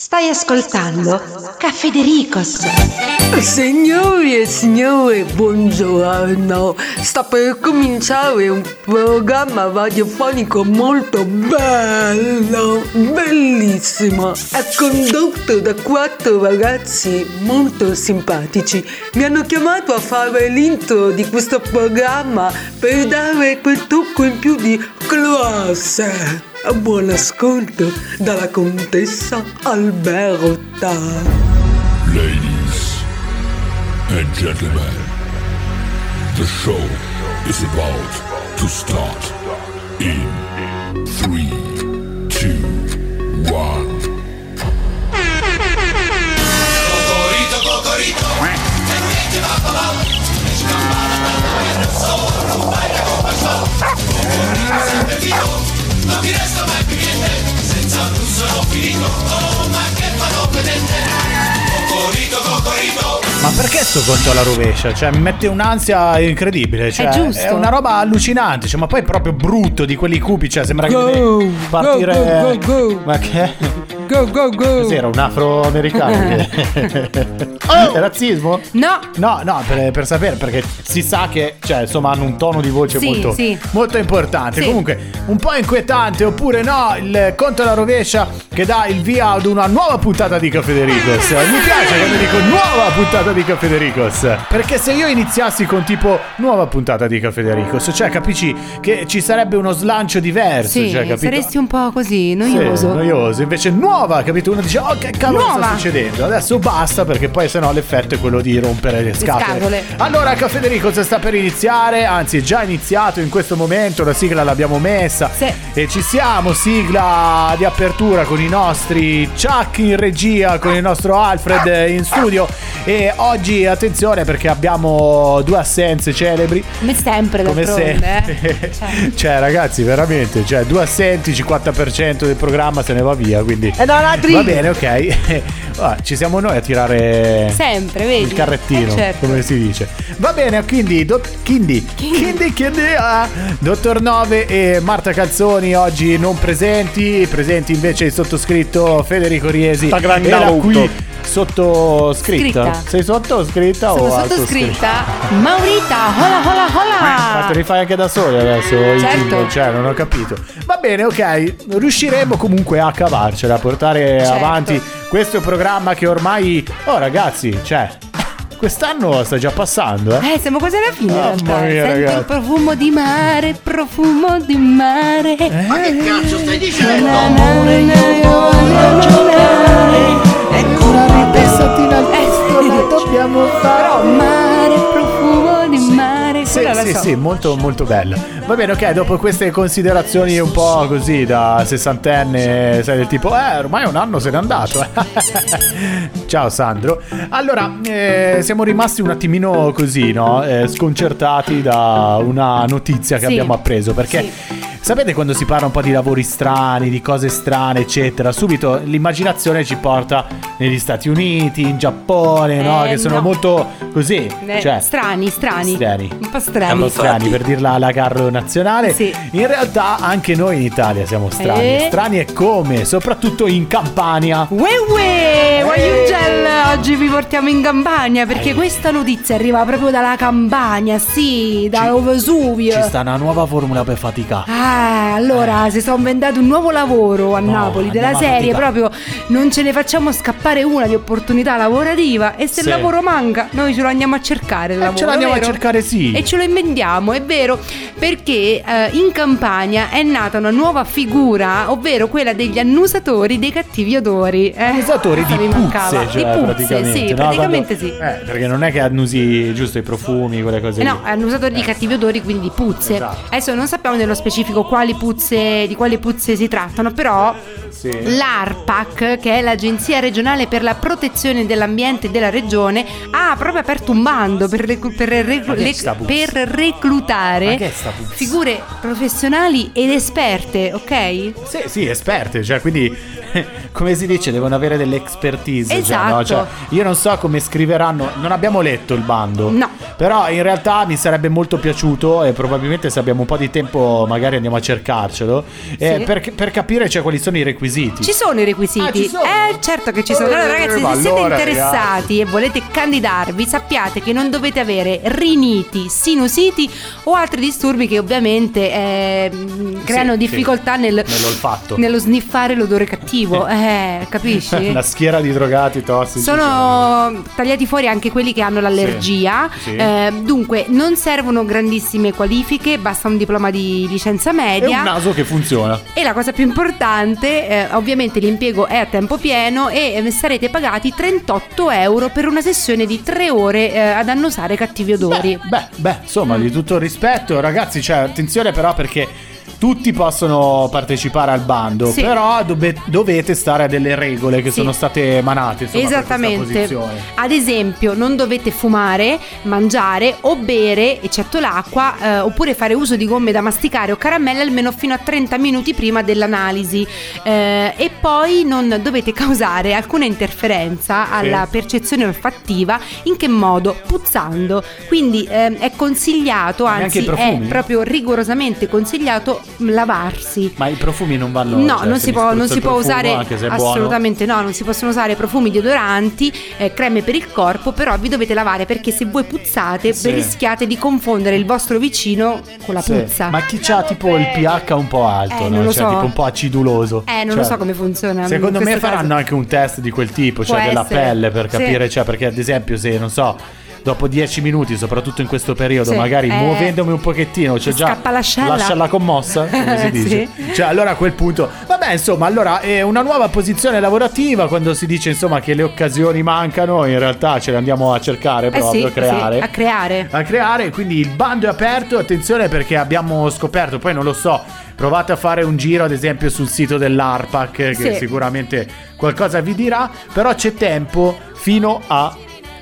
Stai ascoltando Caffè De Ricos. Signori e signore, buongiorno. Sta per cominciare un programma radiofonico molto bello, bellissimo. È condotto da quattro ragazzi molto simpatici. Mi hanno chiamato a fare l'intro di questo programma per dare quel tocco in più di classe. Buon ascolto dalla contessa Alberta. Ladies and gentlemen, the show is about to start in three, two, one. Cocorito, cocorito, e che ti va papà, e scampana per noi non vai a copa sempre vivo, non ti resta mai più niente, senza un sono finito, oh ma che fanno vedente, cocorito, cocorito, Ma perché sto conto alla rovescia? Cioè, mi mette un'ansia incredibile. Cioè, giusto. È una roba allucinante. Cioè, ma poi è proprio brutto di quelli cupi. Cioè, sembra Go, che partire. go, go, go, go. Ma che? Go, go, go. Cos'era? Un afroamericano? Oh! Razzismo? No, No, no, per, per sapere, perché si sa che, cioè, insomma, hanno un tono di voce Sì, molto, sì. molto importante. Sì. Comunque, un po' inquietante, oppure no, il conto alla rovescia che dà il via ad una nuova puntata di Caffè De Ricos. Mi piace quando dico nuova puntata di Caffè De Ricos, perché se io iniziassi con tipo nuova puntata di Caffè De Ricos, cioè capisci che ci sarebbe uno slancio diverso, sì, cioè, saresti un po' così, Sì, noioso. noioso. Invece nuova, capito? Uno dice, oh che cavolo sta Nuova. succedendo? Adesso basta perché poi sennò l'effetto è quello di rompere le scatole. scatole. Allora, Caffè Federico sta per iniziare, anzi è già iniziato in questo momento, la sigla l'abbiamo messa. Sì. E ci siamo, sigla di apertura con i nostri Chuck in regia, con il nostro Alfred in studio. E oggi attenzione perché abbiamo due assenze celebri. Come sempre, Come sempre, eh. Cioè. cioè, ragazzi, veramente, cioè, due assenti, 50% del programma se ne va via. Quindi Non altri. va bene, ok. Ah, ci siamo noi a tirare Sempre, vedi? il carrettino, Eh, certo. come si dice. Va bene, quindi, do- quindi, quindi, quindi, ah, Dottor Nove e Marta Calzoni oggi non presenti, presenti invece il sottoscritto Federico Riesi. Sta e la grandauto. qui sottoscritta. Scritta. Sei sottoscritta Sono o sottoscritta Maurita, hola hola Ma te hola. li fai anche da soli adesso Certo. jingle? Cioè, non ho capito. Va bene, ok. Riusciremo comunque a cavarcela, a portare Certo. avanti questo programma che ormai. Oh, ragazzi, cioè. Quest'anno sta già passando, eh. Eh, siamo quasi alla fine in Mamma mia, Sento ragazzi. il profumo di mare, profumo di mare. ma che cazzo stai dicendo? Na, na, na, na, io voglio giocare. Una ripensatina al Eh, testo dobbiamo Però mare, profumo. Sì, sì, sì, molto molto bella. Va bene, ok, dopo queste considerazioni un po' così da sessantenne, sai del tipo, eh, ormai un anno se n'è andato. Ciao Sandro. Allora, eh, siamo rimasti un attimino così, no? Eh, sconcertati da una notizia che Sì. abbiamo appreso, perché... Sì. Sapete quando si parla un po' di lavori strani, di cose strane, eccetera, subito l'immaginazione ci porta negli Stati Uniti, in Giappone, no? Eh, Che sono no. molto così, Eh, cioè strani, strani. Strani. Un po' strani. siamo strani per dirla alla Carlo nazionale. Sì. In realtà anche noi in Italia siamo strani. Eh? Strani e come? Soprattutto in Campania. Ue ue, Guaiugel, oggi vi portiamo in Campania perché questa notizia arriva proprio dalla Campania, sì, da Vesuvio. Ci sta una nuova formula per faticare. Ah, allora si sono inventato un nuovo lavoro a No, Napoli della andiamo a serie, proprio non ce ne facciamo scappare una di opportunità lavorativa e se Sì. il lavoro manca noi ce lo andiamo a cercare il Eh, lavoro. ce l'andiamo a vero? cercare, sì. E ce lo inventiamo, è vero, perché eh, in Campania è nata una nuova figura, ovvero quella degli annusatori dei cattivi odori. Eh, Annusatori di mi mancava. puzze, cioè, di puzze, praticamente. sì, no? praticamente Quando- sì. Eh, perché non è che annusi giusto i profumi, quelle cose Eh lì. no, annusatori di cattivi odori, quindi di puzze. Esatto. Adesso non sappiamo nello specifico quali puzze, di quali puzze si trattano, però Sì. l'ARPAC, che è l'Agenzia regionale per la protezione dell'ambiente della regione, ha proprio aperto un bando per, reclu- per reclu- puzza? per reclutare figure professionali ed esperte, ok? Sì, sì, esperte, cioè quindi come si dice, devono avere delle expertise. cioè, no? Esatto. Cioè, io non so come scriveranno, non abbiamo letto il bando. No. Però in realtà mi sarebbe molto piaciuto e probabilmente se abbiamo un po' di tempo magari andiamo a cercarcelo eh, per, per capire cioè, quali sono i requisiti. Ci sono i requisiti. Ah, sono? Eh, certo che ci sono. Allora, ragazzi, se siete allora, interessati e volete candidarvi, sappiate che non dovete avere riniti, sinusiti o altri disturbi che ovviamente eh, creano Sì, difficoltà sì. nel, Nell'olfatto. nello sniffare l'odore cattivo. Eh, capisci? Una schiera di drogati tossici. Sono tagliati fuori anche quelli che hanno l'allergia. Sì. Eh, dunque, non servono grandissime qualifiche, basta un diploma di licenza E media. un naso che funziona. E la cosa più importante, eh, ovviamente l'impiego è a tempo pieno e eh, sarete pagati 38 euro per una sessione di 3 ore eh, ad annusare cattivi odori. Beh, beh, insomma, di tutto rispetto, ragazzi, cioè, attenzione però perché tutti possono partecipare al bando, Sì. però dobe- dovete stare a delle regole che Sì. sono state emanate, insomma, Esattamente. Ad esempio, non dovete fumare, mangiare o bere, eccetto l'acqua, eh, oppure fare uso di gomme da masticare o caramelle almeno fino a 30 minuti prima dell'analisi. Eh, e poi non dovete causare alcuna interferenza alla percezione olfattiva. In che modo? Puzzando. Quindi ehm, è consigliato, anzi è proprio rigorosamente consigliato lavarsi. Ma i profumi non vanno No, cioè, non si può, non si può usare è buono. assolutamente no, non si possono usare profumi deodoranti, eh, creme per il corpo, però vi dovete lavare perché se voi puzzate Sì. rischiate di confondere il vostro vicino con la Sì. puzza. Ma chi ha tipo il pH un po' alto, Eh, no? cioè so. tipo un po' aciduloso. Eh, non Cioè, lo so come funziona. Secondo me questo caso. faranno anche un test di quel tipo, cioè Può della essere. pelle per Sì. capire, cioè perché ad esempio se non so, dopo 10 minuti, soprattutto in questo periodo, Sì. magari Eh. muovendomi un pochettino, c'è già Scappa l'ascella. l'ascella commossa, come si dice. Sì. Cioè allora a quel punto, vabbè insomma, allora è una nuova posizione lavorativa quando si dice insomma che le occasioni mancano, in realtà ce le andiamo a cercare Eh proprio, sì, a creare sì, a creare. a creare. Quindi il bando è aperto. Attenzione perché abbiamo scoperto, poi non lo so. Provate a fare un giro, ad esempio, sul sito dell'ARPAC, che Sì. sicuramente qualcosa vi dirà. Però c'è tempo fino a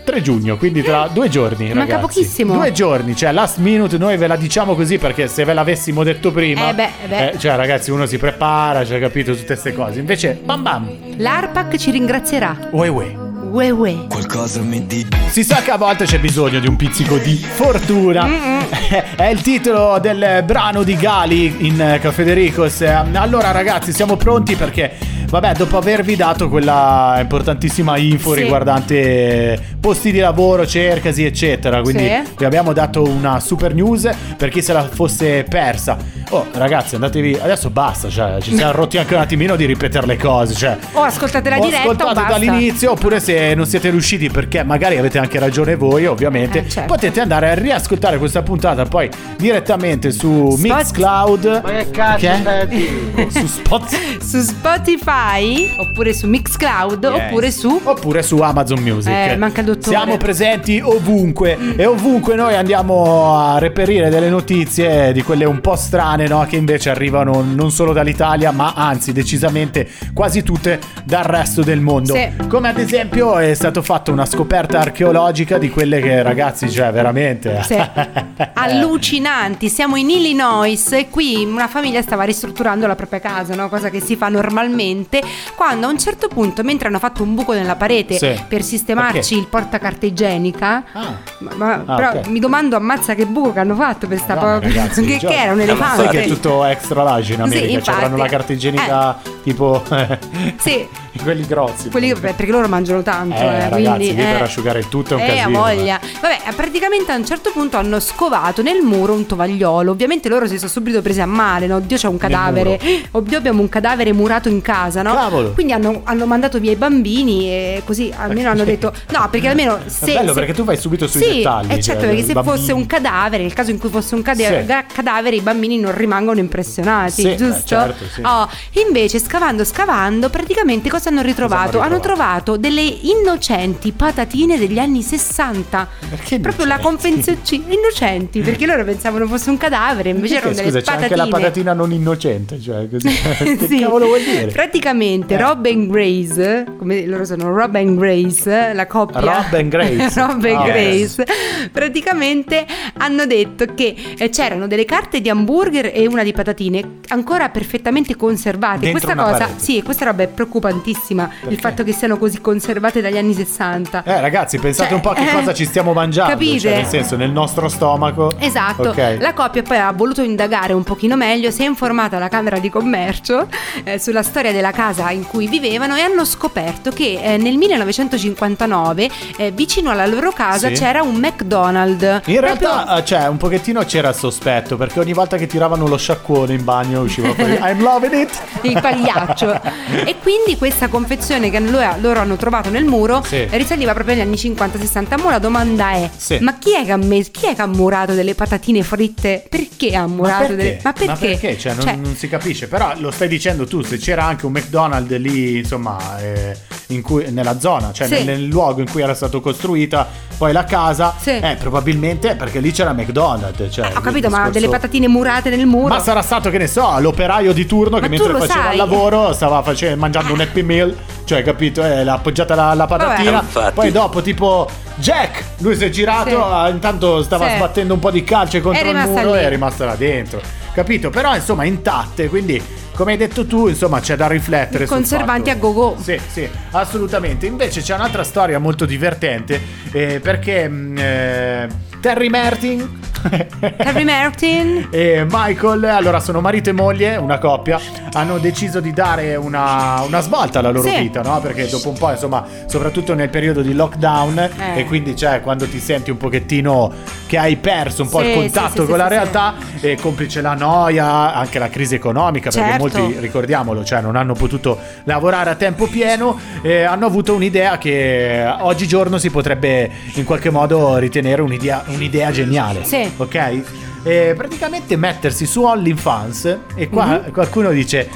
3 giugno, quindi tra due giorni. Manca ragazzi. pochissimo. Due giorni, cioè last minute, noi ve la diciamo così perché se ve l'avessimo detto prima. Eh beh, eh beh. cioè, ragazzi, uno si prepara, cioè, capito, tutte queste cose. Invece, bam bam. L'ARPAC ci ringrazierà. Ue ue. Ue ue. Qualcosa mi dice Si sa che a volte c'è bisogno di un pizzico di fortuna. È il titolo del brano di Gali in eh, Cafedericos. Eh, Allora, ragazzi, siamo pronti perché, vabbè, dopo avervi dato quella importantissima info Sì. riguardante posti di lavoro, cercasi, eccetera. Quindi Sì. vi abbiamo dato una super news per chi se la fosse persa. Oh, ragazzi, andatevi. Adesso basta, cioè, ci siamo rotti anche un attimino di ripetere le cose. Cioè, O ascoltate la o diretta o ascoltate basta. dall'inizio oppure se non siete riusciti perché magari avete anche ragione voi ovviamente Eh, certo. potete andare a riascoltare questa puntata poi direttamente su Spot- Mixcloud Ma che cazzo Che? su Spotify Su Spotify, oppure su Mixcloud, oppure su... oppure su Amazon Music Eh, manca il dottore. siamo presenti ovunque e ovunque noi andiamo a reperire delle notizie di quelle un po' strane no? che invece arrivano non solo dall'Italia ma anzi decisamente quasi tutte dal resto del mondo Sì. come ad esempio è stato fatto una scoperta archeologica di quelle che ragazzi cioè veramente Sì. Allucinanti, siamo in Illinois e qui una famiglia stava ristrutturando la propria casa, no? cosa che si fa normalmente, quando a un certo punto, mentre hanno fatto un buco nella parete Sì. per sistemarci Perché? il portacarta igienica, Ah. ma, Ah, però ok. mi domando ammazza che buco che hanno fatto per sta Madonna, povera- ragazzi, che, che era un Sai elefante? che è tutto extra large in America, infatti. cioè avranno la carta igienica tipo Sì. quelli grossi. Quelli che- perché loro mangiano tanto, Eh, eh, ragazzi, quindi, lì per asciugare tutto è un eh, casino, ha voglia. Vabbè, praticamente a un certo punto hanno scovato nel muro un tovagliolo. Ovviamente loro si sono subito presi a male, no? Oddio, c'è un cadavere. Oddio, abbiamo un cadavere murato in casa, no? Cavolo. Quindi hanno, hanno mandato via i bambini e così almeno hanno detto no, perché almeno se È bello se- perché tu vai subito sui sì, dettagli. eh, certo, cioè, perché se bambini. fosse un cadavere, nel caso in cui fosse un cade- Sì. cadavere, i bambini non rimangono impressionati, Sì, giusto? eh, certo, sì. Oh, invece, scavando, scavando, praticamente cosa hanno ritrovato? Cosa hanno Hanno trovato delle innocenti patatine degli anni 60. Perché Proprio la confezioncina. Innocenti, perché loro pensavano fosse un cadavere, invece Perché, erano delle scusa, c'è patatine. anche la patatina non innocente, cioè così. che Sì. cavolo vuol dire? Praticamente Eh. Rob and Grace, come loro sono Rob and Grace, la coppia Rob and Grace. Rob and Ah, Grace OnlyFans praticamente hanno detto che eh, c'erano delle carte di hamburger e una di patatine ancora perfettamente conservate. Dentro questa cosa, parete. sì, questa roba è preoccupantissima, il Perché? fatto che siano così conservate dagli anni 60. Eh ragazzi, pensate Cioè, un po' a che eh, cosa ci stiamo mangiando. capite? Cioè, nel senso, nel nostro stomaco. Esatto, Ok. la coppia poi ha voluto indagare un pochino meglio, si è informata alla Camera di Commercio eh, sulla storia della casa in cui vivevano e hanno scoperto che eh, nel 1959 eh, vicino alla loro casa Sì. c'era un McDonald's. In Proprio- realtà, eh, cioè, un pochettino c'era il sospetto, perché ogni volta che tiravano lo sciacquone in bagno usciva fuori I'm loving it. il pagliaccio e quindi questa confezione che loro, hanno trovato nel muro Sì. risaliva proprio agli anni 50-60 ma la domanda è Sì. ma chi è, che ha messo- chi è che ha murato delle patatine fritte perché ha Ma murato perché? delle ma perché, Cioè, non, non si capisce. Però lo stai dicendo tu, se c'era anche un McDonald's lì, insomma, eh, cui- nella zona, cioè Sì. nel, nel luogo in cui era stata costruita poi la casa, Sì. eh, probabilmente perché lì c'era McDonald's. Cioè, ho capito il ma discorso- delle patatine murate nel muro Ma sarà stato che ne so, l'operaio di turno che Ma tu mentre faceva sai? il lavoro stava face- mangiando un Happy Meal, cioè capito? Eh, l'ha appoggiata la, la patatina. Infatti. Poi dopo tipo Jack, lui si è girato, Sì. ah, intanto stava Sì. sbattendo un po' di calce contro il muro lì. e è rimasta là dentro. Capito? Però insomma intatte, quindi come hai detto tu, insomma c'è da riflettere conservanti a go-go. Sì, sì, assolutamente. Invece c'è un'altra storia molto divertente eh, perché mh, eh, Terry Martin Harvey Martin e Michael, allora sono marito e moglie, una coppia, hanno deciso di dare una, una svolta alla loro Sì. vita, no? Perché dopo un po', insomma, soprattutto nel periodo di lockdown Eh. e quindi cioè quando ti senti un pochettino che hai perso un po' Sì, il contatto sì, con la realtà, e complice la noia, anche la crisi economica, perché Certo. molti, ricordiamolo, cioè non hanno potuto lavorare a tempo pieno, e hanno avuto un'idea che oggigiorno si potrebbe in qualche modo ritenere un'idea, un'idea geniale. Sì. Ok? E praticamente mettersi su OnlyFans e qua Mhm. qualcuno dice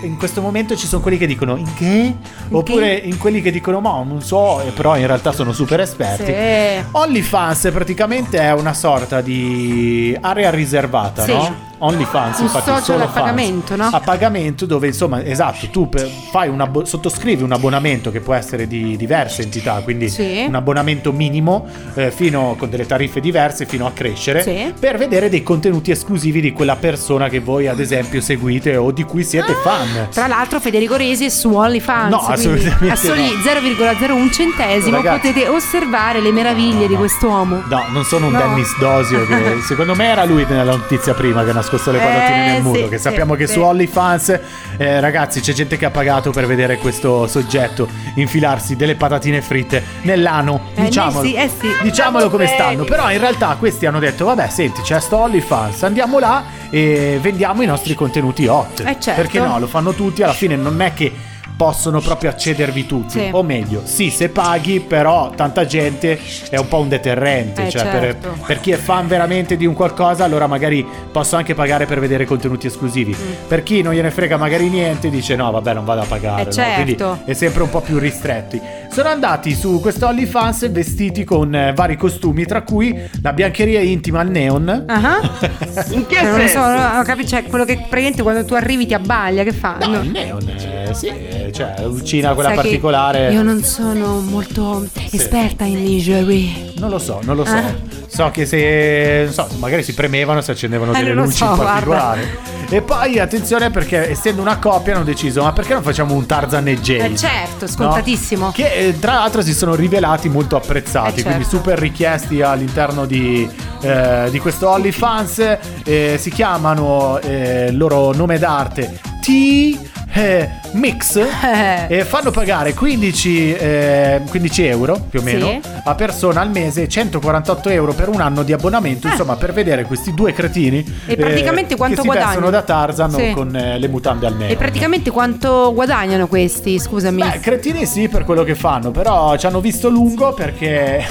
eh, in questo momento ci sono quelli che dicono in che? Oppure in quelli che dicono ma non so, però in realtà sono super esperti. Sì. OnlyFans praticamente è una sorta di area riservata, Sì. no? OnlyFans, Un infatti social solo a fans. pagamento, no? A pagamento dove insomma, esatto, tu per- fai un abbo- sottoscrivi un abbonamento che può essere di diverse entità, quindi Sì. un abbonamento minimo eh, fino con delle tariffe diverse fino a crescere Sì. per vedere dei contenuti esclusivi di quella persona che voi ad esempio seguite o di cui siete fan. Tra l'altro Federico Resi è su OnlyFans No, assolutamente a soli no. 0,01 centesimo Ragazzi. potete osservare le meraviglie di quest'uomo No, non sono un No. Dennis Dosio che secondo me era lui nella notizia prima che ha nascosto le patatine Eh, nel muro. sì, che sì, sappiamo che sì. su OnlyFans, eh, ragazzi, c'è gente che ha pagato per vedere questo soggetto infilarsi delle patatine fritte nell'ano. Eh, Diciamolo, sì, eh sì. diciamolo come stanno. Però in realtà questi hanno detto: vabbè, senti, c'è sto OnlyFans, andiamo là e vendiamo i nostri contenuti hot. Eh, certo. Perché no? Lo fanno tutti. Alla fine non è che possono proprio accedervi tutti. Sì. O meglio, sì, se paghi, però tanta gente è un po' un deterrente. Eh, cioè, certo. per, per chi è fan veramente di un qualcosa, allora magari posso anche pagare per vedere contenuti esclusivi. Per chi non gliene frega magari niente, dice no, vabbè, non vado a pagare. Eh, no? certo. Quindi è sempre un po' più ristretti. Sono andati su questo OnlyFans vestiti con eh, vari costumi, tra cui la biancheria intima al neon. Ah. In che Eh, non lo so, senso? non ho capito, cioè quello che praticamente quando tu arrivi ti abbaglia, che fanno? No, il neon, eh, sì, eh, cioè lucina quella Sai particolare. Io non sono molto esperta in lingerie. Non lo so, non lo so. Ah. So che se non so, magari si premevano, si accendevano Eh, delle lo luci so, in guarda. particolare. E poi attenzione perché essendo una coppia hanno deciso, ma perché non facciamo un Tarzan e Jay? Eh, certo, No? scontatissimo. Che eh, tra l'altro si sono rivelati molto apprezzati, Eh, quindi certo. super richiesti all'interno di, eh, di questo OnlyFans. Eh, si chiamano eh, il loro nome d'arte T. eh, Mix Eh. e fanno pagare 15, eh, 15 euro più o meno Sì. a persona al mese 148 euro per un anno di abbonamento Ah. insomma per vedere questi due cretini E praticamente eh, quanto che si guadagnano? da Tarzan Sì. con eh, le mutande al nero E praticamente quanto guadagnano questi? Scusami. Beh, cretini sì per quello che fanno, però ci hanno visto lungo perché...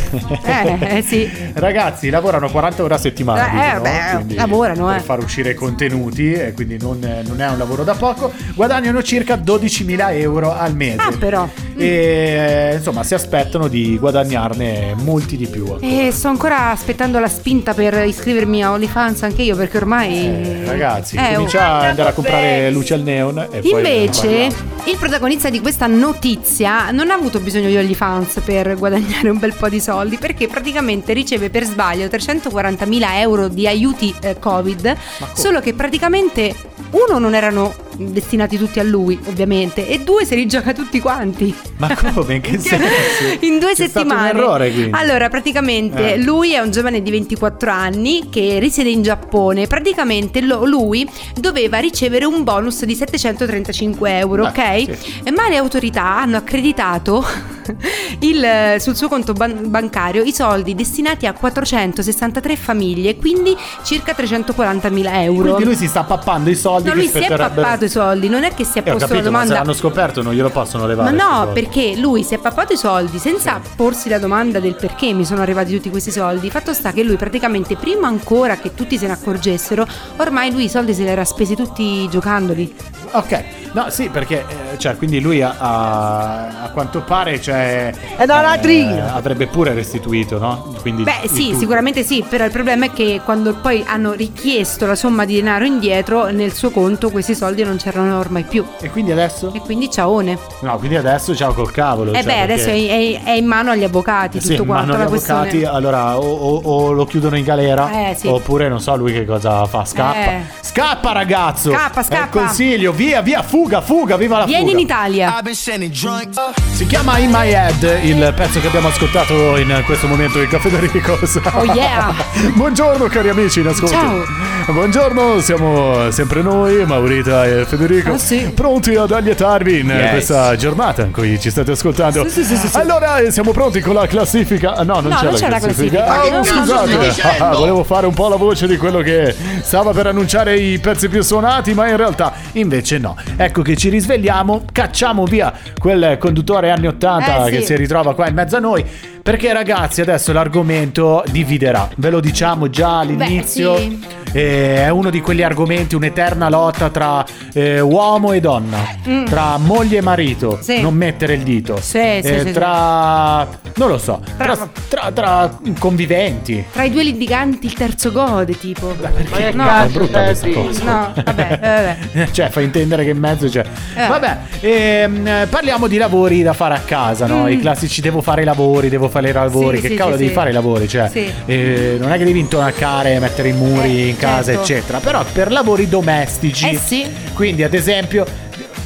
Eh, eh, sì. Ragazzi, lavorano 40 ore a settimana. Eh, dicono, beh, quindi lavorano, Per eh. far uscire contenuti, e quindi non, non è un lavoro da poco. Guadagnano circa 12.000 euro al mese. Ah, però. E insomma si aspettano di guadagnarne molti di più. E sto ancora aspettando la spinta per iscrivermi a OnlyFans anche io perché ormai... Eh, ragazzi, Eh, comincia oh. a andare a comprare luce al neon e poi Invece, parliamo. il protagonista di questa notizia non ha avuto bisogno di OnlyFans per guadagnare un bel po' di soldi perché praticamente riceve per sbaglio 340.000 euro di aiuti eh, Covid, solo che praticamente uno non erano destinati tutti a lui, ovviamente, e due se li gioca tutti quanti. Ma come? In che senso? In due C'è stato settimane. un errore quindi. Allora, praticamente Eh. lui è un giovane di 24 anni che risiede in Giappone. Praticamente lo- lui doveva ricevere un bonus di 735 euro, Beh, ok? sì. Ma le autorità hanno accreditato il- sul suo conto ban- bancario i soldi destinati a 463 famiglie, quindi circa 340.000 euro. Quindi lui si sta pappando i soldi No, che lui si è pappato i soldi, non è che si è Eh, posto capito, la ma se domanda. l'hanno scoperto non glielo possono levare. Ma no, soldi. perché lui si è pappato i soldi senza porsi la domanda del perché mi sono arrivati tutti questi soldi. Fatto sta che lui praticamente prima ancora che tutti se ne accorgessero, ormai lui i soldi se li era spesi tutti giocandoli. Ok, no, sì, perché eh, cioè, quindi lui a, a- a quanto pare cioè, È una ladrina. avrebbe pure restituito, no? Quindi Beh sì, tutto. sicuramente sì, però il problema è che quando poi hanno richiesto la somma di denaro indietro, nel suo conto questi soldi non c'erano ormai più. E quindi adesso? E quindi ciaone. No, quindi adesso ciao col cavolo. E cioè, beh, adesso è, perché- è- è in mano agli avvocati Sì, tutto in quanto mano la agli questione. avvocati, allora o, o- o lo chiudono in galera Eh, sì. oppure non so lui che cosa fa, scappa. Eh. Scappa ragazzo! Scappa, È il scappa. consiglio, via, via, fuga, fuga, viva la Vieni fuga! in Italia. Si chiama In My Head, il pezzo che abbiamo ascoltato in questo momento in Caffè Ricos. Oh, yeah. Buongiorno cari amici in ascolto. Ciao. Buongiorno, siamo sempre noi, Maurita e Federico, Ah, sì. pronti ad allietarvi in Yes. questa giornata in cui ci state ascoltando. Sì, sì, sì, sì, sì. Allora, eh, siamo pronti con la classifica. Ah, No, non No, c'è, non la, c'è la classifica. classifica. Ah, stai scusate. Ah, volevo fare un po' la voce di quello che stava per annunciare i pezzi più suonati, ma in realtà invece no. Ecco che ci risvegliamo, cacciamo via quel conduttore anni 80 Eh, che sì. si ritrova qua in mezzo a noi. Perché ragazzi, adesso l'argomento dividerà. Ve lo diciamo già all'inizio. sì. Eh, è uno di quegli argomenti, un'eterna lotta tra eh, uomo e donna, tra moglie e marito. Mm. Sì. Non mettere il dito. Sì, sì, Eh, sì, sì. tra. non lo so. Tra, Tra- tra- conviventi. Tra i due litiganti il terzo gode, tipo. Perché no, è brutta questa cosa. No, vabbè, eh, vabbè. cioè, fa intendere che in mezzo c'è. Eh. Vabbè, ehm, eh, parliamo di lavori da fare a casa, no? I classici devo fare i lavori, devo fare i lavori. Sì, che sì, cavolo sì, devi fare i lavori? Cioè, eh, non è che devi intonacare, mettere i muri Eh, in casa, certo. eccetera. Però per lavori domestici. Eh sì. Quindi, ad esempio,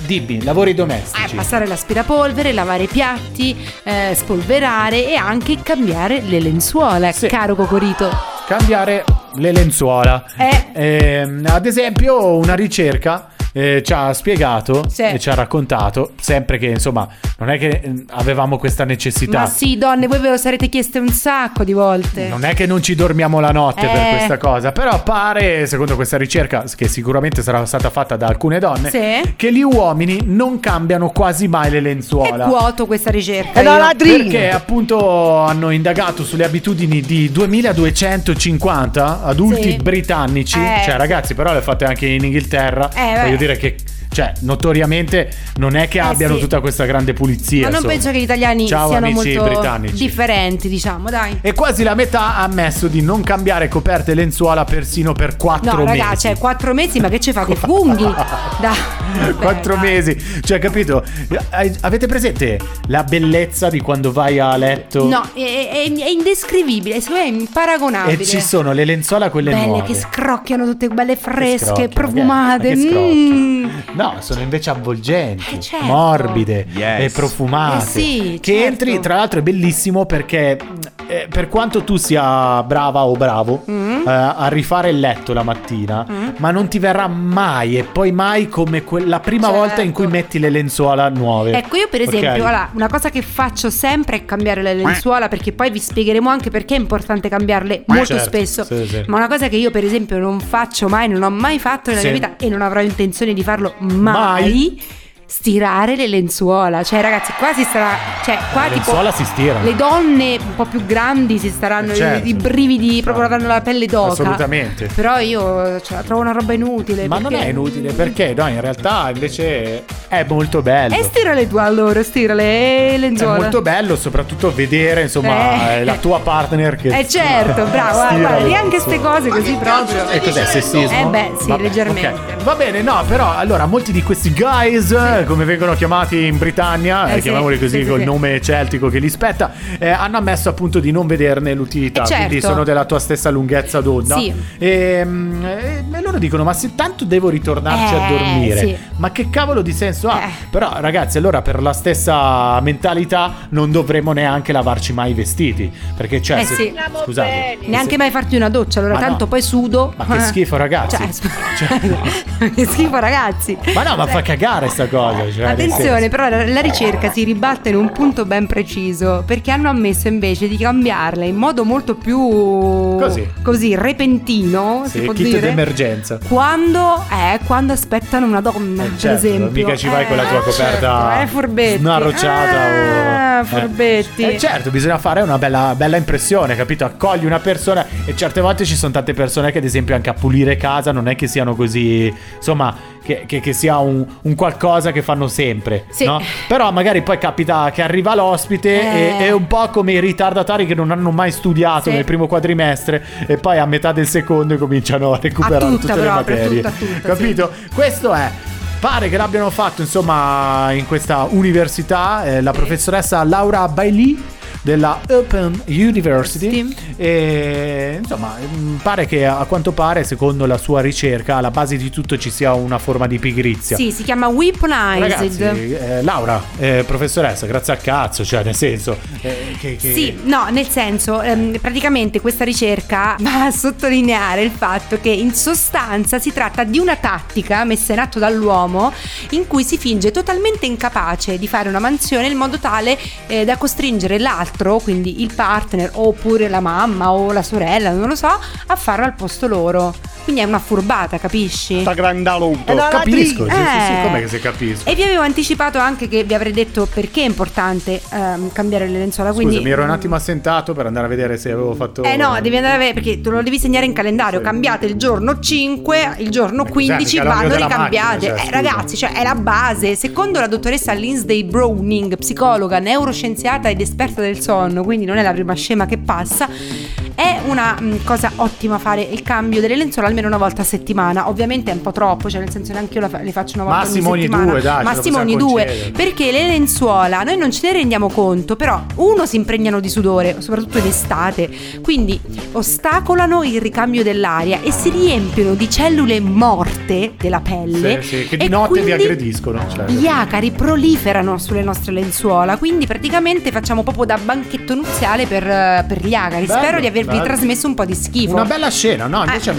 dimmi, lavori Eh, domestici. passare l'aspirapolvere, lavare i piatti, eh, spolverare e anche cambiare le lenzuola, Sì. caro Cocorito. Cambiare le lenzuola. Eh. Ehm, ad esempio, una ricerca eh, ci ha spiegato Sì. e ci ha raccontato, sempre che insomma, non è che eh, avevamo questa necessità. Ma sì, donne, voi ve lo sarete chieste un sacco di volte. Non è che non ci dormiamo la notte per Eh. questa cosa, però pare, secondo questa ricerca, che sicuramente sarà stata fatta da alcune donne, Sì. che gli uomini non cambiano quasi mai le È lenzuola. vuoto questa ricerca. È una ladrina. Perché appunto hanno indagato sulle abitudini di 2250 adulti Sì. britannici, Eh, cioè ragazzi però le fate anche in Inghilterra, Eh, beh. Dire che cioè notoriamente non è che Eh, abbiano sì. tutta questa grande pulizia. Ma non insomma. penso che gli italiani Ciao, siano molto britannici. differenti, diciamo, dai. E quasi la metà ha ammesso di non cambiare coperte e lenzuola persino per 4 No, mesi. raga, cioè, quattro mesi, ma che ci fate? Funghi? Da. Vabbè, 4 dai. mesi, cioè capito? Avete presente la bellezza di quando vai a letto? No, è, è- è indescrivibile, è imparagonabile. E ci sono le lenzuola quelle Belle nuove. che scrocchiano tutte belle Che fresche, profumate. Mm. No, sono invece avvolgenti, Eh, certo. morbide Yes. e profumate. Eh sì, che certo. entri, tra l'altro è bellissimo perché eh, per quanto tu sia brava o bravo Mm. eh, a rifare il letto la mattina, ma non ti verrà mai e poi mai come que- la prima Certo. volta in cui metti le lenzuola nuove. Ecco, io per esempio, Ok? allora, una cosa che faccio sempre è cambiare le lenzuola, perché poi vi spiegheremo anche perché è importante cambiarle molto certo, spesso. sì, sì. Ma una cosa che io per esempio non faccio mai, non ho mai fatto nella Sì. mia vita e non avrò intenzione di farlo mai, Mai? Stirare le lenzuola. Cioè, ragazzi, qua si starà. Cioè, qua Le tipo. lenzuola si stirano. Le donne un po' più grandi si staranno Eh, certo. i, i brividi, proprio avranno la pelle d'oca. Assolutamente. Però io cioè, la trovo una roba inutile. Ma non perché- è inutile perché no, in realtà invece è molto bello. E stirale tu allora, stirale e È lenzuola. molto bello soprattutto vedere insomma Eh. la tua partner che Eh certo, bravo, guarda, stira guarda, le neanche queste cose così proprio. E cos'è sessismo? Eh beh, sì, Vabbè, leggermente. ok. Va bene, no, però allora molti di questi guys, eh, come vengono chiamati in Britannia, Eh, eh, sì, chiamiamoli così sì, sì, col sì. nome celtico che gli spetta, eh, hanno ammesso appunto di non vederne l'utilità, Eh, certo. quindi sono della tua stessa lunghezza d'onda. Sì. E, mm, e- e loro dicono: Ma se tanto devo ritornarci a Eh, dormire, sì. ma che cavolo di senso ha? Eh. Però, ragazzi, allora per la stessa mentalità non dovremmo neanche lavarci mai i vestiti. Perché, cioè, Eh, se- sì. scusate, Neanche se- mai farti una doccia, allora Ma no. tanto poi sudo. Ma che schifo, ragazzi. Cioè, che schifo, ragazzi. Ma no, ma fa cagare sta cosa. Cioè, nel Attenzione, però la, la ricerca si ribatte in un punto ben preciso perché hanno ammesso invece di cambiarla in modo molto più Così. repentino, Sì, si può kit dire. d'emergenza. Quando, eh, quando aspettano una donna, Eh, per certo, esempio. mica ci vai con la tua Eh, coperta certo, eh, furbetti. snarrocciata Ah, o... eh. furbetti. Eh, certo, bisogna fare una bella, bella impressione, capito? Accogli una persona e certe volte ci sono tante persone che ad esempio anche a pulire casa non è che siano così, insomma, che, che- che sia un, un qualcosa che fanno sempre, Sì. no? Però magari poi capita che arriva l'ospite Eh. e è un po' come i ritardatari che non hanno mai studiato Sì. nel primo quadrimestre e poi a metà del secondo cominciano a recuperare A tutta tutte le proprio, a materie. tutta, tutta, capito? Questo è. Pare che l'abbiano fatto insomma in questa università eh, la professoressa Laura Bailey della Open University. E insomma mm, pare che a quanto pare secondo la sua ricerca alla base di tutto ci sia una forma di pigrizia. Sì, si chiama weaponized. Ragazzi, eh, Laura, eh, professoressa, grazie al cazzo, cioè nel senso eh, che, che- Sì, no, nel senso, ehm, praticamente questa ricerca va a sottolineare il fatto che in sostanza si tratta di una tattica messa in atto dall'uomo in cui si finge totalmente incapace di fare una mansione in modo tale eh, da costringere l'altro, quindi il partner oppure la mamma o la sorella, non lo so, a farlo al posto loro. Quindi è una furbata, capisci? Oh, capisco, sì, sì, sì, Eh. come che se capisco. E vi avevo anticipato anche che vi avrei detto perché è importante ehm, cambiare le lenzuola. Quindi, Scusa, mi ero un attimo assentato per andare a vedere se avevo fatto Eh no, devi andare a vedere perché te lo devi segnare in calendario. Sì. Cambiate il giorno 5, il giorno Ma cos'è? 15 Mica l'olio vanno ricambiate. macchina, cioè, eh, ragazzi, cioè è la base. Secondo la dottoressa Lindsay Browning, psicologa, neuroscienziata ed esperta del sonno, quindi non è la prima scema che passa, è una mh, cosa ottima fare il cambio delle lenzuola almeno una volta a settimana. Ovviamente è un po' troppo, cioè nel senso neanche io fa- le faccio una volta Massimo ogni ogni settimana. due, dai, Massimo ogni due. Perché le lenzuola, noi non ce ne rendiamo conto, però uno si impregnano di sudore, soprattutto in estate, quindi ostacolano il ricambio dell'aria e si riempiono di cellule morte della pelle. Sì, sì, che di notte vi aggrediscono. Cioè. Gli acari proliferano sulle nostre lenzuola, quindi praticamente facciamo proprio da banchetto nuziale per, per gli acari. Bello, Spero di avervi bello. trasmesso un po' di schifo. Una bella scena, no? Invece Eh. a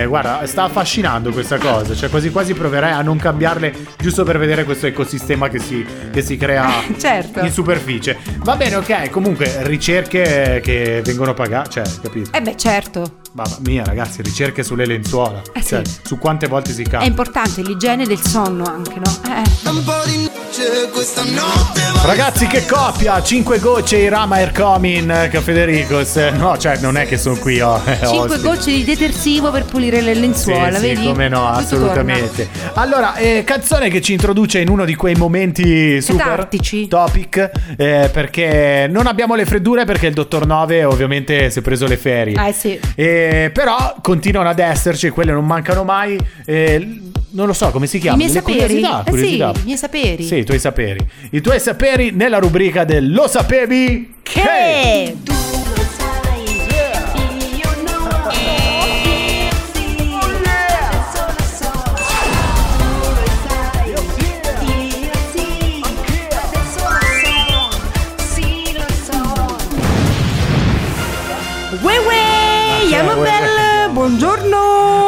me, guarda, sta affascinando questa cosa. Cioè, quasi quasi proverei a non cambiarle giusto per vedere questo ecosistema che si, che si crea certo. in superficie. Va bene, ok. Comunque, ricerche che vengono pagate, cioè, capito? Eh beh, certo. Mamma mia, ragazzi, ricerche sulle lenzuola. Eh sì. Cioè, su quante volte si È cambia. importante l'igiene del sonno anche, no? Eh. Un po' di noce questa notte va Ragazzi, che coppia! 5 gocce Irama Ercomin eh, Federicos. Eh, No, cioè, non è che sono qui, oh. eh, 5 ospiti. gocce di detersivo per pulire le lenzuola, sì, vedi? Sì, come no, Tutto assolutamente. Allora, eh, canzone che ci introduce in uno di quei momenti super Catartici. topic, eh, perché non abbiamo le freddure perché il dottor Nove ovviamente si è preso le ferie. torna. Eh sì. Eh, però continuano ad esserci, quelle non mancano mai. eh, non lo so come si I chiamano. miei le saperi? curiosità, Eh curiosità. sì, i miei saperi. Sì, i tuoi saperi. I tuoi saperi nella rubrica del Lo sapevi Che? Che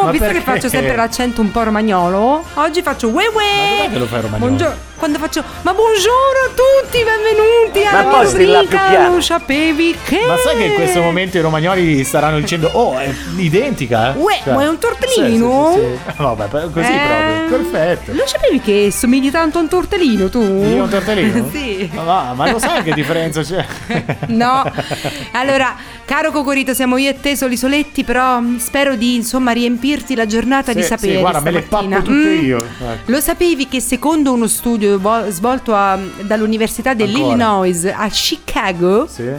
Ma visto che perché? faccio sempre l'accento un po' romagnolo, oggi faccio ue ue. Ma che lo fai romagnolo? Buongio- quando faccio ma buongiorno a tutti, benvenuti Ma alla rubrica. Non sapevi che Ma sai che in questo momento i romagnoli staranno dicendo Oh, è identica, eh? Uè, ma è un tortellino? Sì, sì, sì, sì. Vabbè, così Eh, proprio. Perfetto. Lo sapevi che somigli tanto a un tortellino tu? Io un tortellino? sì. Ma, ma lo sai che differenza c'è? No, allora, caro Cocorito, siamo io e te soli soletti, però mh, spero di insomma riempirti la giornata di Sì, sapere. sì, guarda, me le stamattina. pappo tutte Mm. io. Ecco. Lo sapevi che secondo uno studio vo- svolto a- dall'Università dell'Illinois a Chicago, Sì.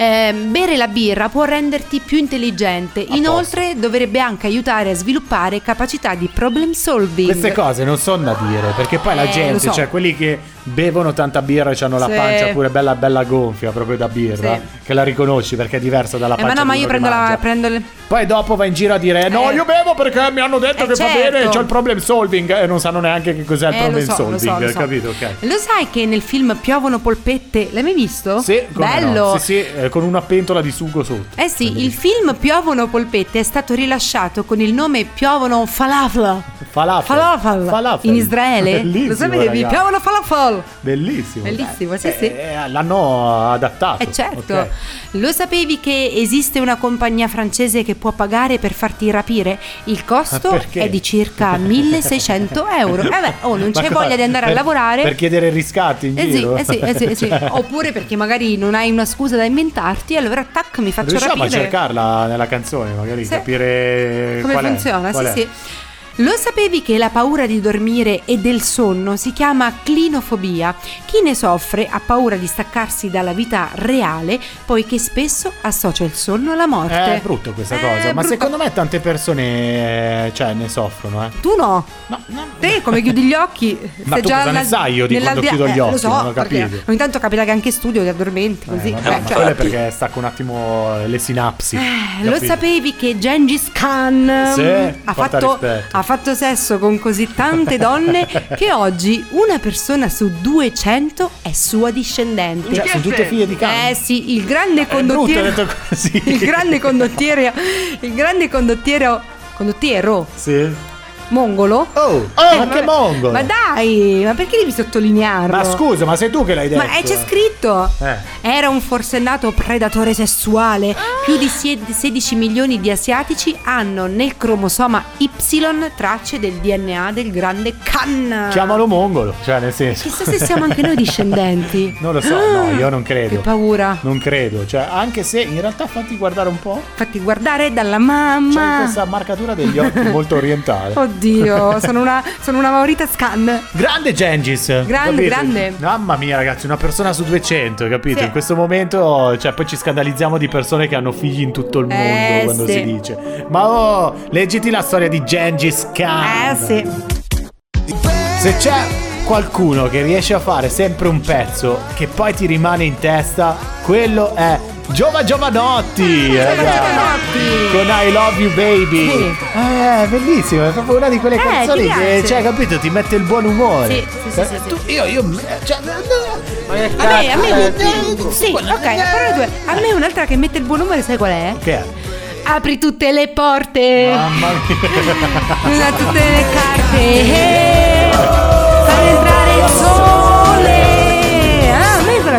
Eh, bere la birra può renderti più intelligente. Inoltre dovrebbe anche aiutare a sviluppare capacità di problem solving. Queste cose non sono da dire, perché poi la Eh, lo gente, so. cioè quelli che bevono tanta birra e hanno la Sì. pancia pure bella bella gonfia proprio da birra, Sì. che la riconosci perché è diversa dalla Eh, pancia ma no, ma io prendo la. Prendo le... Poi dopo va in giro a dire No, Eh. io bevo perché mi hanno detto Eh, che certo. va bene, c'ho il problem solving e non sanno neanche che cos'è il Eh, lo problem so, lo solving, so, lo so. capito? Ok. Lo sai che nel film piovono polpette? L'hai mai visto? Sì, come no. Bello. Sì, sì, eh, con una pentola di sugo sotto. Eh sì, il film Piovono polpette è stato rilasciato con il nome Piovono falafel. Falafel. Falafel. Falafel. In Israele. Bellissimo, Lo sapevi? Piovono falafel. Bellissimo. Bellissimo, sì, Eh, sì. eh, l'hanno adattato. Eh certo. ok. Lo sapevi che esiste una compagnia francese che può pagare per farti rapire? Il costo Ma perché? è di circa 1600 euro. Eh beh, oh, non c'è voglia di andare Per- a lavorare. Per chiedere riscatti in Eh sì, giro? eh sì, eh sì, eh sì. Cioè, Oppure perché magari non hai una scusa da inventarti, allora tac, mi faccio Riusciamo rapire. a cercarla nella canzone, magari Sì. capire Come qual è, funziona? qual sì, è. sì. Lo sapevi che la paura di dormire e del sonno si chiama clinofobia? Chi ne soffre ha paura di staccarsi dalla vita reale poiché spesso associa il sonno alla morte. È brutto questa Eh, cosa, ma brutto. secondo me tante persone eh, cioè, ne soffrono, eh. Tu no? No, no. Te come chiudi gli occhi? Ma tu cosa ne sai io di quando chiudo gli eh, occhi? Lo so, Non ho perché capito. ogni tanto capita che anche studio ti addormenti così. Eh, vabbè, Eh, ma cioè- quello è perché stacco un attimo le sinapsi. Eh, lo sapevi che Gengis Khan Sì, mm, ha, fatto, fatto sesso con così tante donne che oggi una persona su 200 è sua discendente. Cioè, sono tutte figlie di Khan. Eh sì, il grande brutto condottiero. detto così. Il grande condottiero. Il grande condottiero. Condottiero Sì. Mongolo. Oh, Eh, ma che vabbè. mongo! Ma dai, ma perché devi sottolinearlo? Ma scusa, ma sei tu che l'hai detto? Ma eh, c'è scritto. Eh. Era un forsennato predatore sessuale. Più di sie- 16 milioni di asiatici hanno nel cromosoma Y tracce del DNA del grande Khan. Chiamalo mongolo, cioè nel senso. Chissà se siamo anche noi discendenti. Non lo so, no, io non credo. Che paura. Non credo, cioè, anche se in realtà fatti guardare un po'. Fatti guardare dalla C'è mamma. questa marcatura degli occhi molto orientale. Oddio, sono una, sono una Maurita Scan. Grande Gengis. Grande, capito? grande. Mamma mia, ragazzi, una persona su 200, capito? Sì. In questo momento, cioè, poi ci scandalizziamo di persone che hanno figli in tutto il mondo Eh, quando sì. si dice. Ma oh, leggiti la storia di Gengis Khan. Eh sì. Se c'è qualcuno che riesce a fare sempre un pezzo che poi ti rimane in testa, quello è Giova Giovanotti, ragazzi. Giovanotti. con I Love You Baby. Sì. Eh, bellissimo, è proprio una di quelle Eh, canzoni che, cioè, capito, ti mette il buon umore. Sì, sì, sì, Eh, sì, sì. tu- io, io, cioè, no, A me, a me, sì, ok, però due. A me un'altra che mette il buon umore, sai qual è? Che è? Apri tutte le porte, Mamma mia. usa tutte le carte, eh, fai entrare il sole.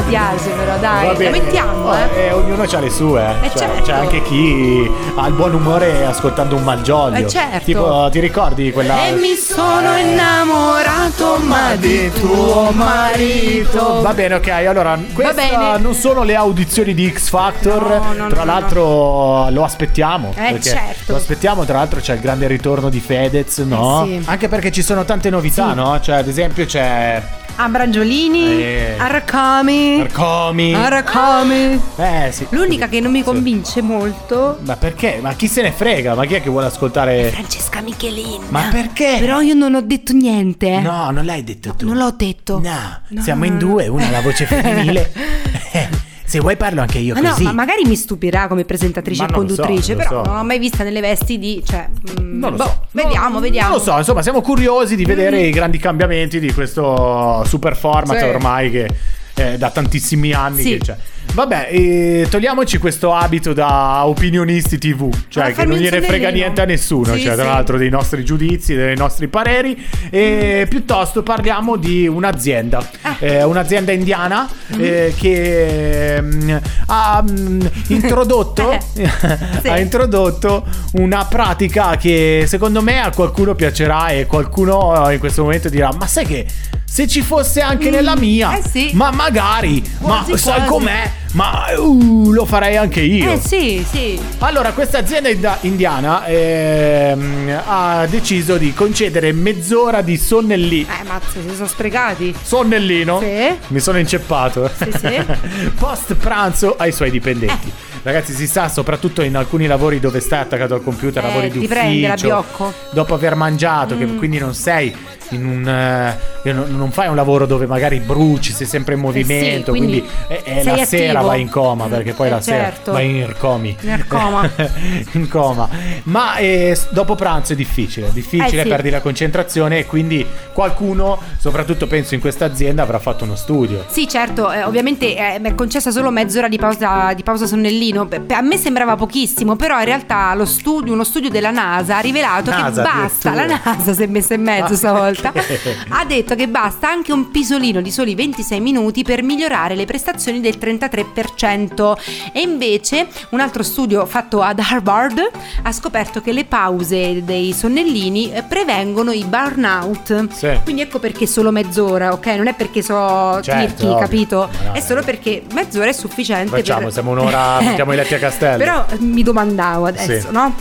Piace però, dai, Va la mettiamo, Oh, eh. eh, ognuno ha le sue. eh. Eh, Cioè, certo. C'è anche chi ha il buon umore ascoltando un malgioglio. Eh, certo. Tipo, ti ricordi quella. E mi sono innamorato ma di tuo marito. Va bene, ok. Allora, queste bene. non sono le audizioni di X Factor. No, no, tra no, l'altro, lo aspettiamo. Eh, perché certo. Lo aspettiamo. Tra l'altro, c'è il grande ritorno di Fedez, no? Eh, sì. Anche perché ci sono tante novità, no? Cioè, ad esempio, c'è Abrangiolini, Eh. Arcami, Arcomi. Arcami. eh, sì. L'unica che non mi Sì. convince molto Ma perché? Ma chi se ne frega? Ma chi è che vuole ascoltare? Francesca Michelin. Ma perché? Però io non ho detto niente. No, non l'hai detto tu. Non l'ho detto. No, No, siamo no, in due, una ha la voce femminile. Eh, Se vuoi parlo anche io Ma no, così. ma magari mi stupirà come presentatrice Ma e non lo so, conduttrice, non lo però so. non l'ho mai vista nelle vesti di. Cioè, mm, Non lo boh, so. Vediamo, No, vediamo. Non lo so, insomma, siamo curiosi di vedere i grandi cambiamenti di questo super format Sì. ormai che è da tantissimi anni Sì. che c'è. Vabbè, eh, togliamoci questo abito da opinionisti TV, cioè che non gliene frega niente a nessuno, Sì, cioè tra sì. l'altro dei nostri giudizi, dei nostri pareri, e piuttosto parliamo di un'azienda, Ah. eh, un'azienda indiana Mm-hmm. eh, che mm, ha mm, introdotto, Eh, sì. ha introdotto una pratica che secondo me a qualcuno piacerà e qualcuno eh, in questo momento dirà, ma sai che... Se ci fosse anche Mm, nella mia, eh sì. ma magari, Quasi, ma sai quasi. com'è? Ma uh, lo farei anche io. Eh sì, sì. Allora, questa azienda indi- indiana ehm, ha deciso di concedere mezz'ora di sonnellino. Eh, mazza, si sono sprecati. Sonnellino? Sì. Mi sono inceppato. Sì, sì. Post pranzo ai suoi dipendenti. Ragazzi, si sa, soprattutto in alcuni lavori dove stai attaccato al computer, Eh, lavori di prende la ufficio. Mm. dopo aver mangiato, che quindi non sei un eh, non, fai un lavoro dove magari bruci, sei sempre in movimento, Eh quindi quindi, eh, eh, sei la sera attivo. vai in coma perché poi Eh, la sera certo. vai in comi. In coma. in coma. Ma eh, dopo pranzo è difficile, difficile, Eh, sì. perdi la concentrazione e quindi qualcuno, soprattutto penso in questa azienda, avrà fatto uno studio. Sì, certo, eh, ovviamente eh, mi è concessa solo mezz'ora di pausa, di pausa sonnellino. A me sembrava pochissimo, però in realtà lo studio, uno studio della NASA ha rivelato NASA che basta, la. NASA si è messa in mezzo stavolta, ok. ha detto che basta anche un pisolino di soli 26 minuti per migliorare le prestazioni del 33%. E invece un altro studio fatto ad Harvard ha scoperto che le pause dei sonnellini prevengono i burnout. Sì. Quindi ecco perché solo mezz'ora, ok? Non è perché so Certo, tirchi, capito? No, è solo perché mezz'ora è sufficiente. Facciamo, per... siamo un'ora, mettiamo i letti a castello. Però mi domandavo adesso, Sì. no?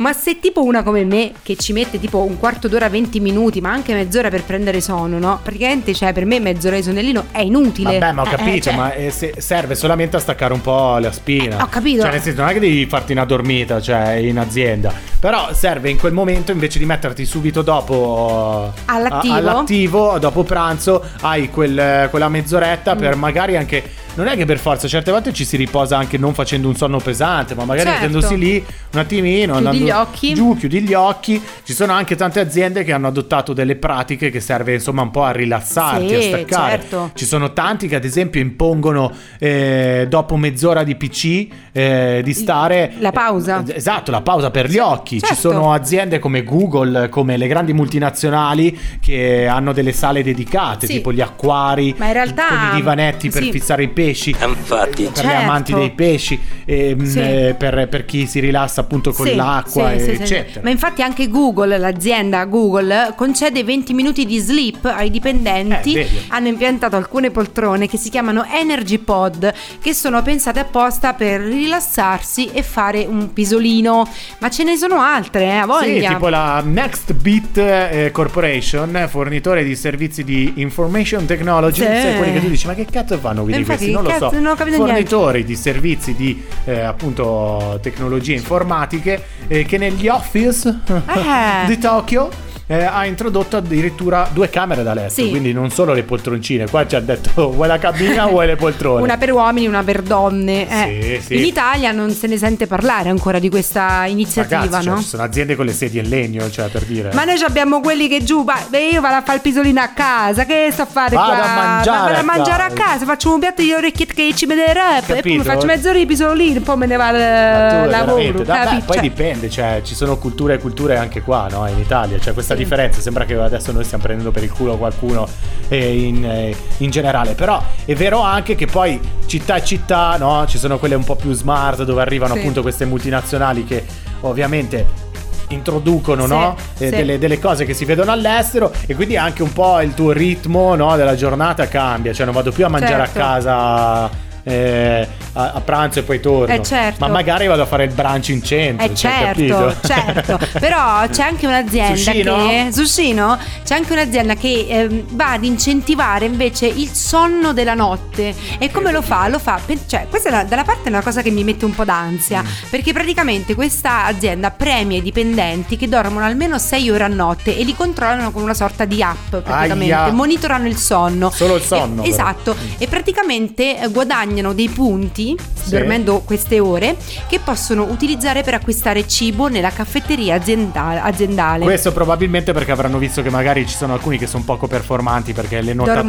Ma se tipo una come me che ci mette tipo un quarto d'ora, 20 minuti, ma anche mezz'ora per prendere sonno, no? Praticamente, cioè, per me mezz'ora di sonnellino è inutile. Vabbè, ma ho Eh, eh, capito, cioè, ma eh, se- serve solamente a staccare un po' la spina. Eh, ho capito. Cioè, nel senso, non è che devi farti una dormita, cioè, in azienda. Però serve in quel momento, invece di metterti subito dopo eh, All'attivo. a- all'attivo, dopo pranzo, hai quel- quella mezz'oretta Mm. per magari anche. Non è che per forza, certe volte ci si riposa anche non facendo un sonno pesante, ma magari Certo. mettendosi lì un attimino, Chiudi andando gli occhi. giù, chiudi gli occhi. Ci sono anche tante aziende che hanno adottato delle pratiche che serve insomma un po' a rilassarti, Sì, a staccare. certo. Ci sono tanti che ad esempio impongono eh, dopo mezz'ora di PC eh, di stare... La pausa. Eh, esatto, la pausa per gli occhi. Ci certo. sono aziende come Google, come le grandi multinazionali che hanno delle sale dedicate, Sì. tipo gli acquari, Ma in realtà- con i divanetti per sì. fissare i pesci. Infatti, Per Certo. gli amanti dei pesci, ehm, Sì. eh, per, per chi si rilassa appunto con Sì, l'acqua, sì, sì, sì. eccetera. Ma infatti anche Google, l'azienda Google, concede 20 minuti di sleep ai dipendenti. Eh. Hanno impiantato alcune poltrone che si chiamano Energy Pod, che sono pensate apposta per rilassarsi e fare un pisolino. Ma ce ne sono altre, eh, a Sì, voglia. tipo la Next Bit eh, Corporation, fornitore di servizi di information technology, Sì. sai, quelli che tu dici, ma che cazzo fanno Infatti, questi? Non lo cazzo, so. non ho capito Fornitori di servizi di eh, appunto tecnologie informatiche eh, che negli office Eh. di Tokyo eh, ha introdotto addirittura due camere da letto, Sì. quindi non solo le poltroncine. Qua ci ha detto vuoi la cabina o vuoi le poltrone? Una per uomini, una per donne. eh. Sì, sì. In Italia non se ne sente parlare ancora di questa iniziativa, Ragazzi, cioè, no? ci sono aziende con le sedie in legno, cioè per dire. Ma noi abbiamo quelli che giù, va- beh, io vado a fare il pisolino a casa, che sto a fare Vado qua? a mangiare vado a mangiare a casa. faccio un piatto di orecchiette che ci vede rap, e poi mi faccio mezz'ora di pisolino, poi me ne vado Ma al lavoro. da- beh, poi Cioè, dipende, cioè ci sono culture e culture anche qua, no? In Italia, c'è questa. Differenza. Sembra che adesso noi stiamo prendendo per il culo qualcuno eh, in, eh, in generale. Però è vero anche che poi città e città, no? Ci sono quelle un po' più smart dove arrivano Sì. appunto queste multinazionali che ovviamente introducono Sì, no? Eh, sì. delle, delle cose che si vedono all'estero e quindi anche un po' il tuo ritmo no, della giornata cambia cioè non vado più a mangiare Certo. a casa eh, a, a pranzo e poi torno Eh, certo. ma magari vado a fare il brunch in centro Eh certo, certo, però c'è anche un'azienda Sushino? che Sushino? C'è anche un'azienda che ehm, va ad incentivare invece il sonno della notte. E come lo fa? Lo fa, per- cioè, questa è una- dalla parte è una cosa che mi mette un po' d'ansia, Mm. perché praticamente questa azienda premia i dipendenti che dormono almeno 6 ore a notte e li controllano con una sorta di app, praticamente, Aia. monitorano il sonno. Solo il sonno, E- esatto, e praticamente eh, guadagnano dei punti Sì. dormendo queste ore che possono utilizzare per acquistare cibo nella caffetteria azienda- aziendale. questo probabilmente perché avranno visto che magari ci sono alcuni che sono poco performanti perché le notatacce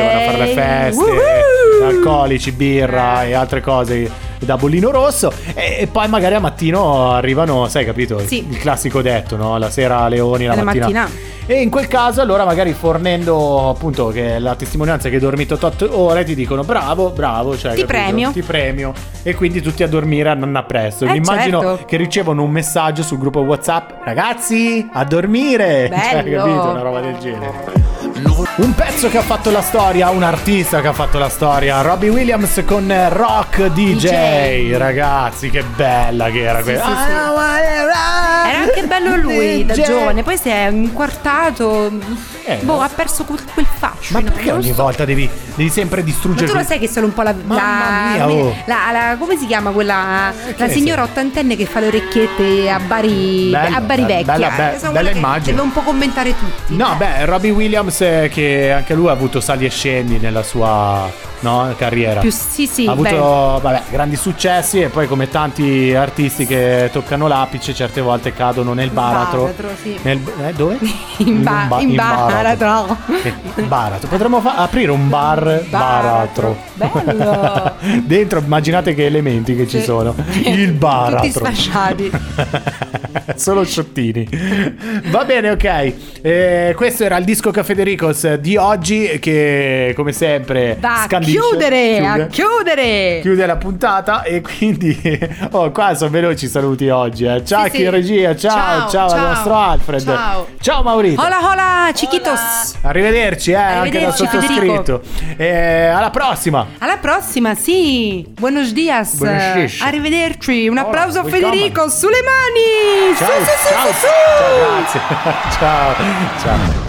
vanno a fare le feste woohoo! alcolici, birra e altre cose da bollino rosso e, e poi magari a mattino arrivano, sai capito? Sì. Il classico detto, no? La sera leoni, la, La mattina. mattina. E in quel caso allora magari fornendo appunto che la testimonianza che hai dormito 8 ore ti dicono bravo, bravo, cioè, Ti capito? premio. Ti premio e quindi tutti a dormire a nonna presto. Eh, Mi immagino certo. che ricevono un messaggio sul gruppo WhatsApp, ragazzi, a dormire. Cioè, Bello. capito? Una roba del genere. Un pezzo che ha fatto la storia, un artista che ha fatto la storia, Robbie Williams con eh, Rock DJ. DJ. Ragazzi, che bella che era Sì, quella. sì, sì. Era anche bello lui da DJ. giovane, poi si è inquartato. Eh. boh, ha perso quel, quel fascino. Ma perché ogni so. volta devi, devi sempre Ma distruggere? tu lo sai che sono un po' la. La, mia, oh. la- la- come si chiama quella. che La signora ottantenne che fa le orecchiette a Bari. Bella, a Bari vecchia. bella, be- bella immagine. Deve un po' commentare tutti. No, beh, Robbie Williams eh, che anche lui ha avuto sali e scendi nella sua no, carriera. Più, sì, sì. ha avuto vabbè, grandi successi e poi come tanti artisti che toccano l'apice certe volte cadono nel baratro. Baratro, sì. Nel, eh, dove? In ba- un in baratro. Eh, baratro. Potremmo fa- aprire un bar baratro. Bello. Dentro immaginate che elementi che ci Sì. sono. Il baratro. Tutti sfasciati. Solo sciottini. Va bene, ok. Eh, questo era il disco Caffè De Ricos di oggi che come sempre Va a scandisce- chiudere, chiude- a chiudere. chiude la puntata e quindi oh qua sono veloci i saluti oggi eh. ciao Sì, chi sì. regia ciao ciao, Ciao, al nostro Alfred Ciao. ciao Maurizio Hola, hola, arrivederci eh, anche dal Arrivederci, sottoscritto Eh, alla prossima Alla prossima, sì. Buenos dias. Buenos dias. Arrivederci. Un Hola, applauso a. Federico sulle mani. ciao Su, su, su, ciao su, su. ciao grazie ciao ciao